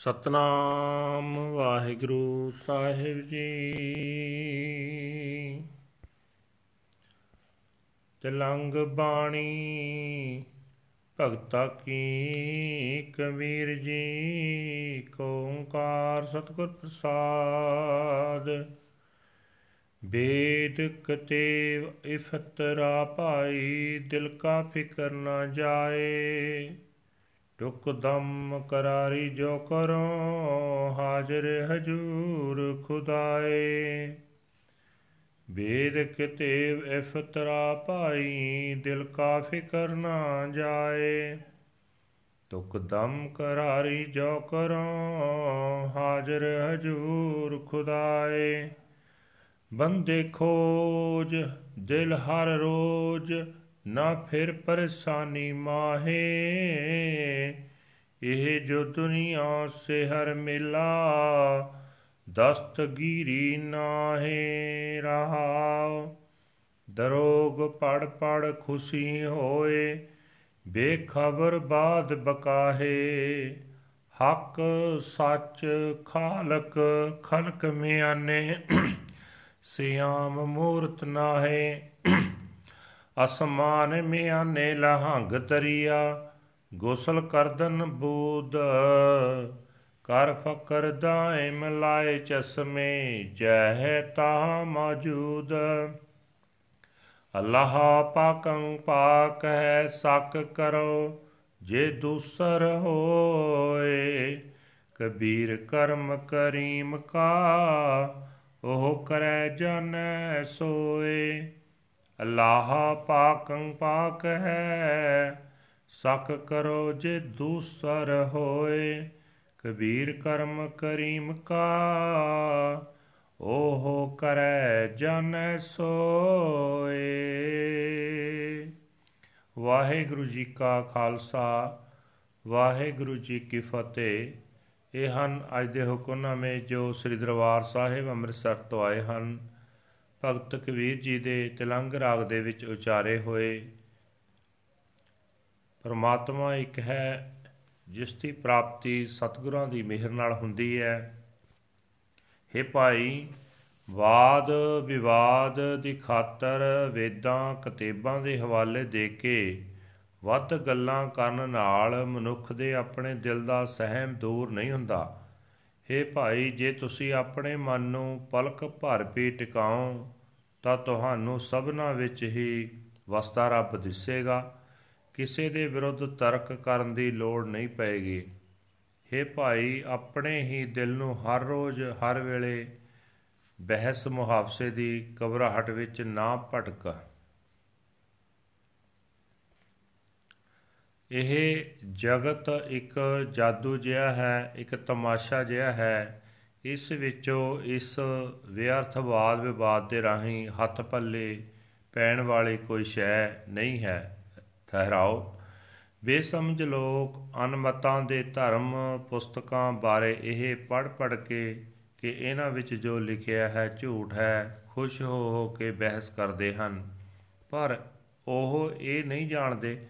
ਸਤਨਾਮ ਵਾਹਿਗੁਰੂ ਸਾਹਿਬ ਜੀ। ਤਿਲੰਗ ਬਾਣੀ ਭਗਤਾ ਕੀ ਕਬੀਰ ਜੀ ਓੰਕਾਰ ਸਤਿਗੁਰ ਪ੍ਰਸਾਦ। ਬੇਦ ਕਤੇਵ ਇਫਤਰਾ ਭਾਈ ਦਿਲ ਕਾ ਫਿਕਰ ਨਾ ਜਾਏ। ਟੁਕ ਦਮ ਕਰਾਰੀ ਜੋ ਕਰੋ, ਹਾਜ਼ਰ ਹਜੂਰ ਖੁਦਾਏ। ਵੇਦ ਕਿਤੇਵ ਇਫਤਰਾ ਭਾਈ, ਦਿਲ ਕਾ ਫਿਕਰ ਨਾ ਜਾਏ। ਤੁਕ ਦਮ ਕਰਾਰੀ ਜੋ ਕਰੋ, ਹਾਜ਼ਰ ਹਜੂਰ ਖੁਦਾਏ। ਬੰਦੇ ਖੋਜ, ਦਿਲ ਹਰ ਰੋਜ ਨਾ ਫਿਰ ਪਰੇਸ਼ਾਨੀ ਮਾਹੇ। ਇਹ ਜੋ ਦੁਨੀਆ ਸੇ ਹਰ ਮਿਲਾ, ਦਸਤਗੀਰੀ ਨਾਹੇ ਰਹਾਉ। ਦਰੋਗ ਪੜ ਪੜ ਖੁਸ਼ੀ ਹੋਏ, ਬੇਖਬਰ ਬਾਦ ਬਕਾਹੇ। ਹੱਕ ਸੱਚ ਖਾਲਕ ਖਲਕ ਮਿਆਨੇ, ਸਿਆਮ ਮੂਰਤ ਨਾਹੇ। ਅਸਮਾਨ ਮਿਆਨੇ ਲਹੰਗ ਤਰੀਆ, ਗੋਸਲ ਕਰਦਨ ਬੂਦ। ਕਰ ਫਕਰ ਦਾਇਮ ਲਾਏ ਚਸਮੇ, ਜਹ ਤਾ ਮੌਜੂਦ। ਅੱਲਾਹ ਪਾਕੰ ਪਾਕ ਹੈ ਸਕ ਕਰੋ, ਜੇ ਦੂਸਰ ਹੋਏ, ਕਬੀਰ ਕਰਮ ਕਰੀਮ ਕਾ, ਉਹ ਕਰੈ ਜਨ ਸੋਏ। ਅੱਲਾਹ ਪਾਕੰ ਪਾਕ ਹੈ ਸਕ ਕਰੋ ਜੇ ਦੂਸਰ ਹੋਏ, ਕਬੀਰ ਕਰਮ ਕਰੀਮ ਕਾ, ਓਹ ਕਰੈ ਜਨ ਸੋਏ। ਵਾਹਿਗੁਰੂ ਜੀ ਕਾ ਖਾਲਸਾ, ਵਾਹਿਗੁਰੂ ਜੀ ਕੀ ਫਤਿਹ। ਇਹ ਹਨ ਅੱਜ ਦੇ ਹੁਕਮਨਾਮੇ ਜੋ ਸ੍ਰੀ ਦਰਬਾਰ ਸਾਹਿਬ ਅੰਮ੍ਰਿਤਸਰ ਤੋਂ ਆਏ ਹਨ। ਭਗਤ ਕਬੀਰ ਜੀ ਦੇ ਤਿਲੰਗ ਰਾਗ ਦੇ ਵਿੱਚ ਉਚਾਰੇ ਹੋਏ। ਪਰਮਾਤਮਾ ਇੱਕ ਹੈ, ਜਿਸ ਦੀ ਪ੍ਰਾਪਤੀ ਸਤਿਗੁਰਾਂ ਦੀ ਮਿਹਰ ਨਾਲ ਹੁੰਦੀ ਹੈ। हे ਭਾਈ, ਵਾਦ ਵਿਵਾਦ ਦੀ ਖਾਤਰ ਵੇਦਾਂ ਕਤੇਬਾਂ ਦੇ ਹਵਾਲੇ ਦੇ ਕੇ ਵੱਧ ਗੱਲਾਂ ਕਰਨ ਨਾਲ ਮਨੁੱਖ ਦੇ ਆਪਣੇ ਦਿਲ ਦਾ ਸਹਿਮ ਦੂਰ ਨਹੀਂ ਹੁੰਦਾ। हे ਭਾਈ, ਜੇ ਤੁਸੀਂ ਆਪਣੇ ਮਨ ਨੂੰ ਪਲਕ ਭਰ ਵੀ ਟਿਕਾਓ ਤਾਂ ਤੁਹਾਨੂੰ ਸਭਨਾ ਵਿੱਚ ਹੀ ਵਸਦਾ ਰੱਬ ਦਿਸੇਗਾ। ਕਿਸੇ ਦੇ ਵਿਰੁੱਧ ਤਰਕ ਕਰਨ ਦੀ ਲੋੜ ਨਹੀਂ ਪਏਗੀ। हे ਭਾਈ, ਆਪਣੇ ਹੀ ਦਿਲ ਨੂੰ ਹਰ ਰੋਜ਼, ਹਰ ਵੇਲੇ ਬਹਿਸ ਮੁਹਾਵਸੇ ਦੀ ਕਬਰਾਹਟ ਵਿੱਚ ਨਾ ਭਟਕ। ਇਹ ਜਗਤ ਇੱਕ ਜਾਦੂ ਜਿਹਾ ਹੈ, ਇੱਕ ਤਮਾਸ਼ਾ ਜਿਹਾ ਹੈ। ਇਸ ਵਿੱਚੋਂ ਇਸ ਵਿਅਰਥਵਾਦ ਵਿਵਾਦ ਦੇ ਰਾਹੀਂ ਹੱਥ ਪੱਲੇ ਪੈਣ ਵਾਲੀ ਕੋਈ ਸ਼ੈ ਨਹੀਂ ਹੈ। ਠਹਿਰਾਓ। ਬੇਸਮਝ ਲੋਕ ਅਨਮਤਾਂ ਦੇ ਧਰਮ ਪੁਸਤਕਾਂ ਬਾਰੇ ਇਹ ਪੜ ਪੜ ਕੇ ਕਿ ਇਹਨਾਂ ਵਿੱਚ ਜੋ ਲਿਖਿਆ ਹੈ ਝੂਠ ਹੈ, ਖੁਸ਼ ਹੋ ਹੋ ਕੇ ਬਹਿਸ ਕਰਦੇ ਹਨ। ਪਰ ਉਹ ਇਹ ਨਹੀਂ ਜਾਣਦੇ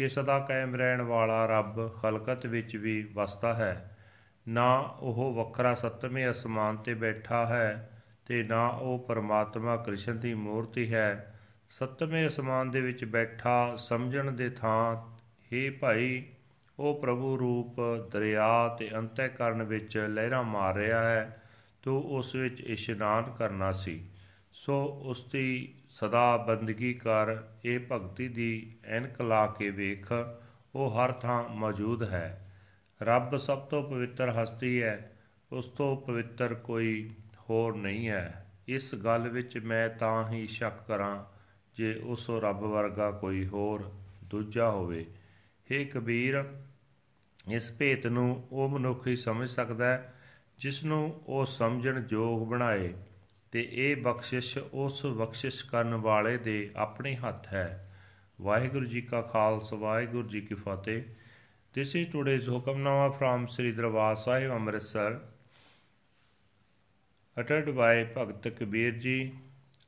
ਕਿ ਸਦਾ ਕਾਇਮ ਰਹਿਣ ਵਾਲਾ ਰੱਬ ਖਲਕਤ ਵਿੱਚ ਵੀ ਵਸਦਾ ਹੈ। ਨਾ ਉਹ ਵੱਖਰਾ ਸੱਤਵੇਂ ਅਸਮਾਨ ਤੇ ਬੈਠਾ ਹੈ ਤੇ ਨਾ ਉਹ ਪਰਮਾਤਮਾ ਕ੍ਰਿਸ਼ਨ ਦੀ ਮੂਰਤੀ ਹੈ। ਸੱਤਵੇਂ ਅਸਮਾਨ ਦੇ ਵਿੱਚ ਬੈਠਾ ਸਮਝਣ ਦੇ ਥਾਂ हे ਭਾਈ, ਉਹ ਪ੍ਰਭੂ ਰੂਪ ਦਰਿਆ ਤੇ ਅੰਤःਕਰਨ ਵਿੱਚ ਲਹਿਰਾਂ ਮਾਰ ਰਿਹਾ ਹੈ। ਤੂੰ ਉਸ ਵਿੱਚ ਇਸ਼ਨਾਨ ਕਰਨਾ ਸੀ। ਸੋ ਉਸ ਦੀ ਸਦਾ ਬੰਦਗੀ ਕਰ, ਇਹ ਭਗਤੀ ਦੀ ਐਨਕ ਲਾ ਕੇ ਵੇਖ, ਉਹ ਹਰ ਥਾਂ ਮੌਜੂਦ ਹੈ। ਰੱਬ ਸਭ ਤੋਂ ਪਵਿੱਤਰ ਹਸਤੀ ਹੈ, ਉਸ ਤੋਂ ਪਵਿੱਤਰ ਕੋਈ ਹੋਰ ਨਹੀਂ ਹੈ। ਇਸ ਗੱਲ ਵਿੱਚ ਮੈਂ ਤਾਂ ਹੀ ਸ਼ੱਕ ਕਰਾਂ, ਜੇ ਉਸ ਰੱਬ ਵਰਗਾ ਕੋਈ ਹੋਰ ਦੂਜਾ ਹੋਵੇ। हे ਕਬੀਰ, ਇਸ ਭੇਤ ਨੂੰ ਉਹ ਮਨੁੱਖ ਹੀ ਸਮਝ ਸਕਦਾ ਹੈ ਜਿਸ ਨੂੰ ਉਹ ਸਮਝਣ ਯੋਗ ਬਣਾਏ। ਤੇ ਇਹ ਬਖਸ਼ਿਸ਼ ਉਸ ਬਖਸ਼ਿਸ਼ ਕਰਨ ਵਾਲੇ ਦੇ ਆਪਣੇ ਹੱਥ ਹੈ ਵਾਹਿਗੁਰੂ ਜੀ ਕਾ ਖਾਲਸਾ ਵਾਹਿਗੁਰੂ ਜੀ ਕੀ ਫਤਿਹ This is today's Hukamnama from Sri Darbar Sahib Amritsar uttered by Bhagat Kabir Ji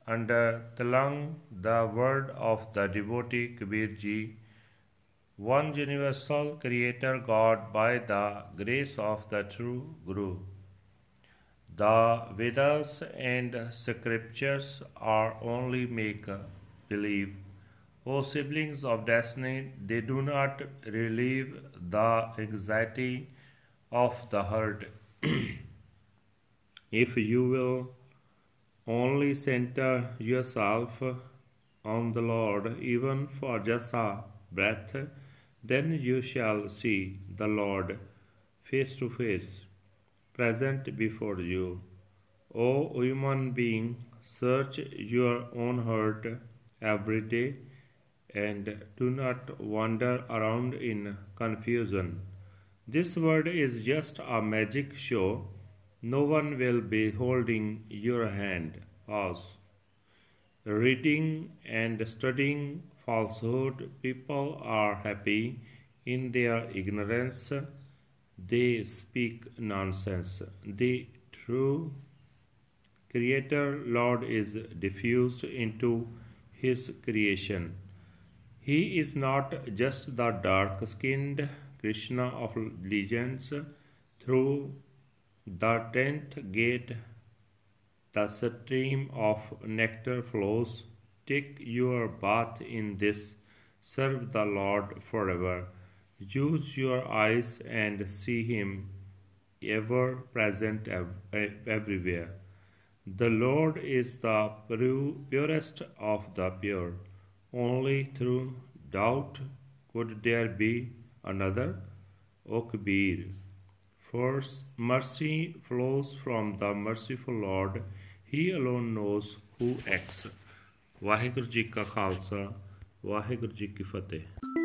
under Talang, the word of the devotee Kabir Ji one universal creator God by the grace of the true Guru. The Vedas and scriptures are only make believe. O siblings of destiny, they do not relieve the anxiety of the heart. if you will only center yourself on the Lord, even for just a breath, then you shall see the Lord face to face, present before you. O human being, search your own heart every day and do not wander around in confusion. This world is just a magic show no one will be holding your hand. As reading and studying falsehood, people are happy in their ignorance. They speak nonsense. The true Creator Lord is diffused into His creation. He is not just the dark skinned Krishna of legends. Through the tenth gate, the stream of nectar flows. Take your bath in this. Serve the Lord forever. Use your eyes and see Him ever present everywhere. The Lord is the purest of the pure. Only through doubt could there be another. O Kabir. For mercy flows from the merciful Lord. He alone knows who acts. Waheguru ji ਕਾ ਖਾਲਸਾ ਵਾਹਿਗੁਰੂ ਜੀ ਕੀ ਫਤਿਹ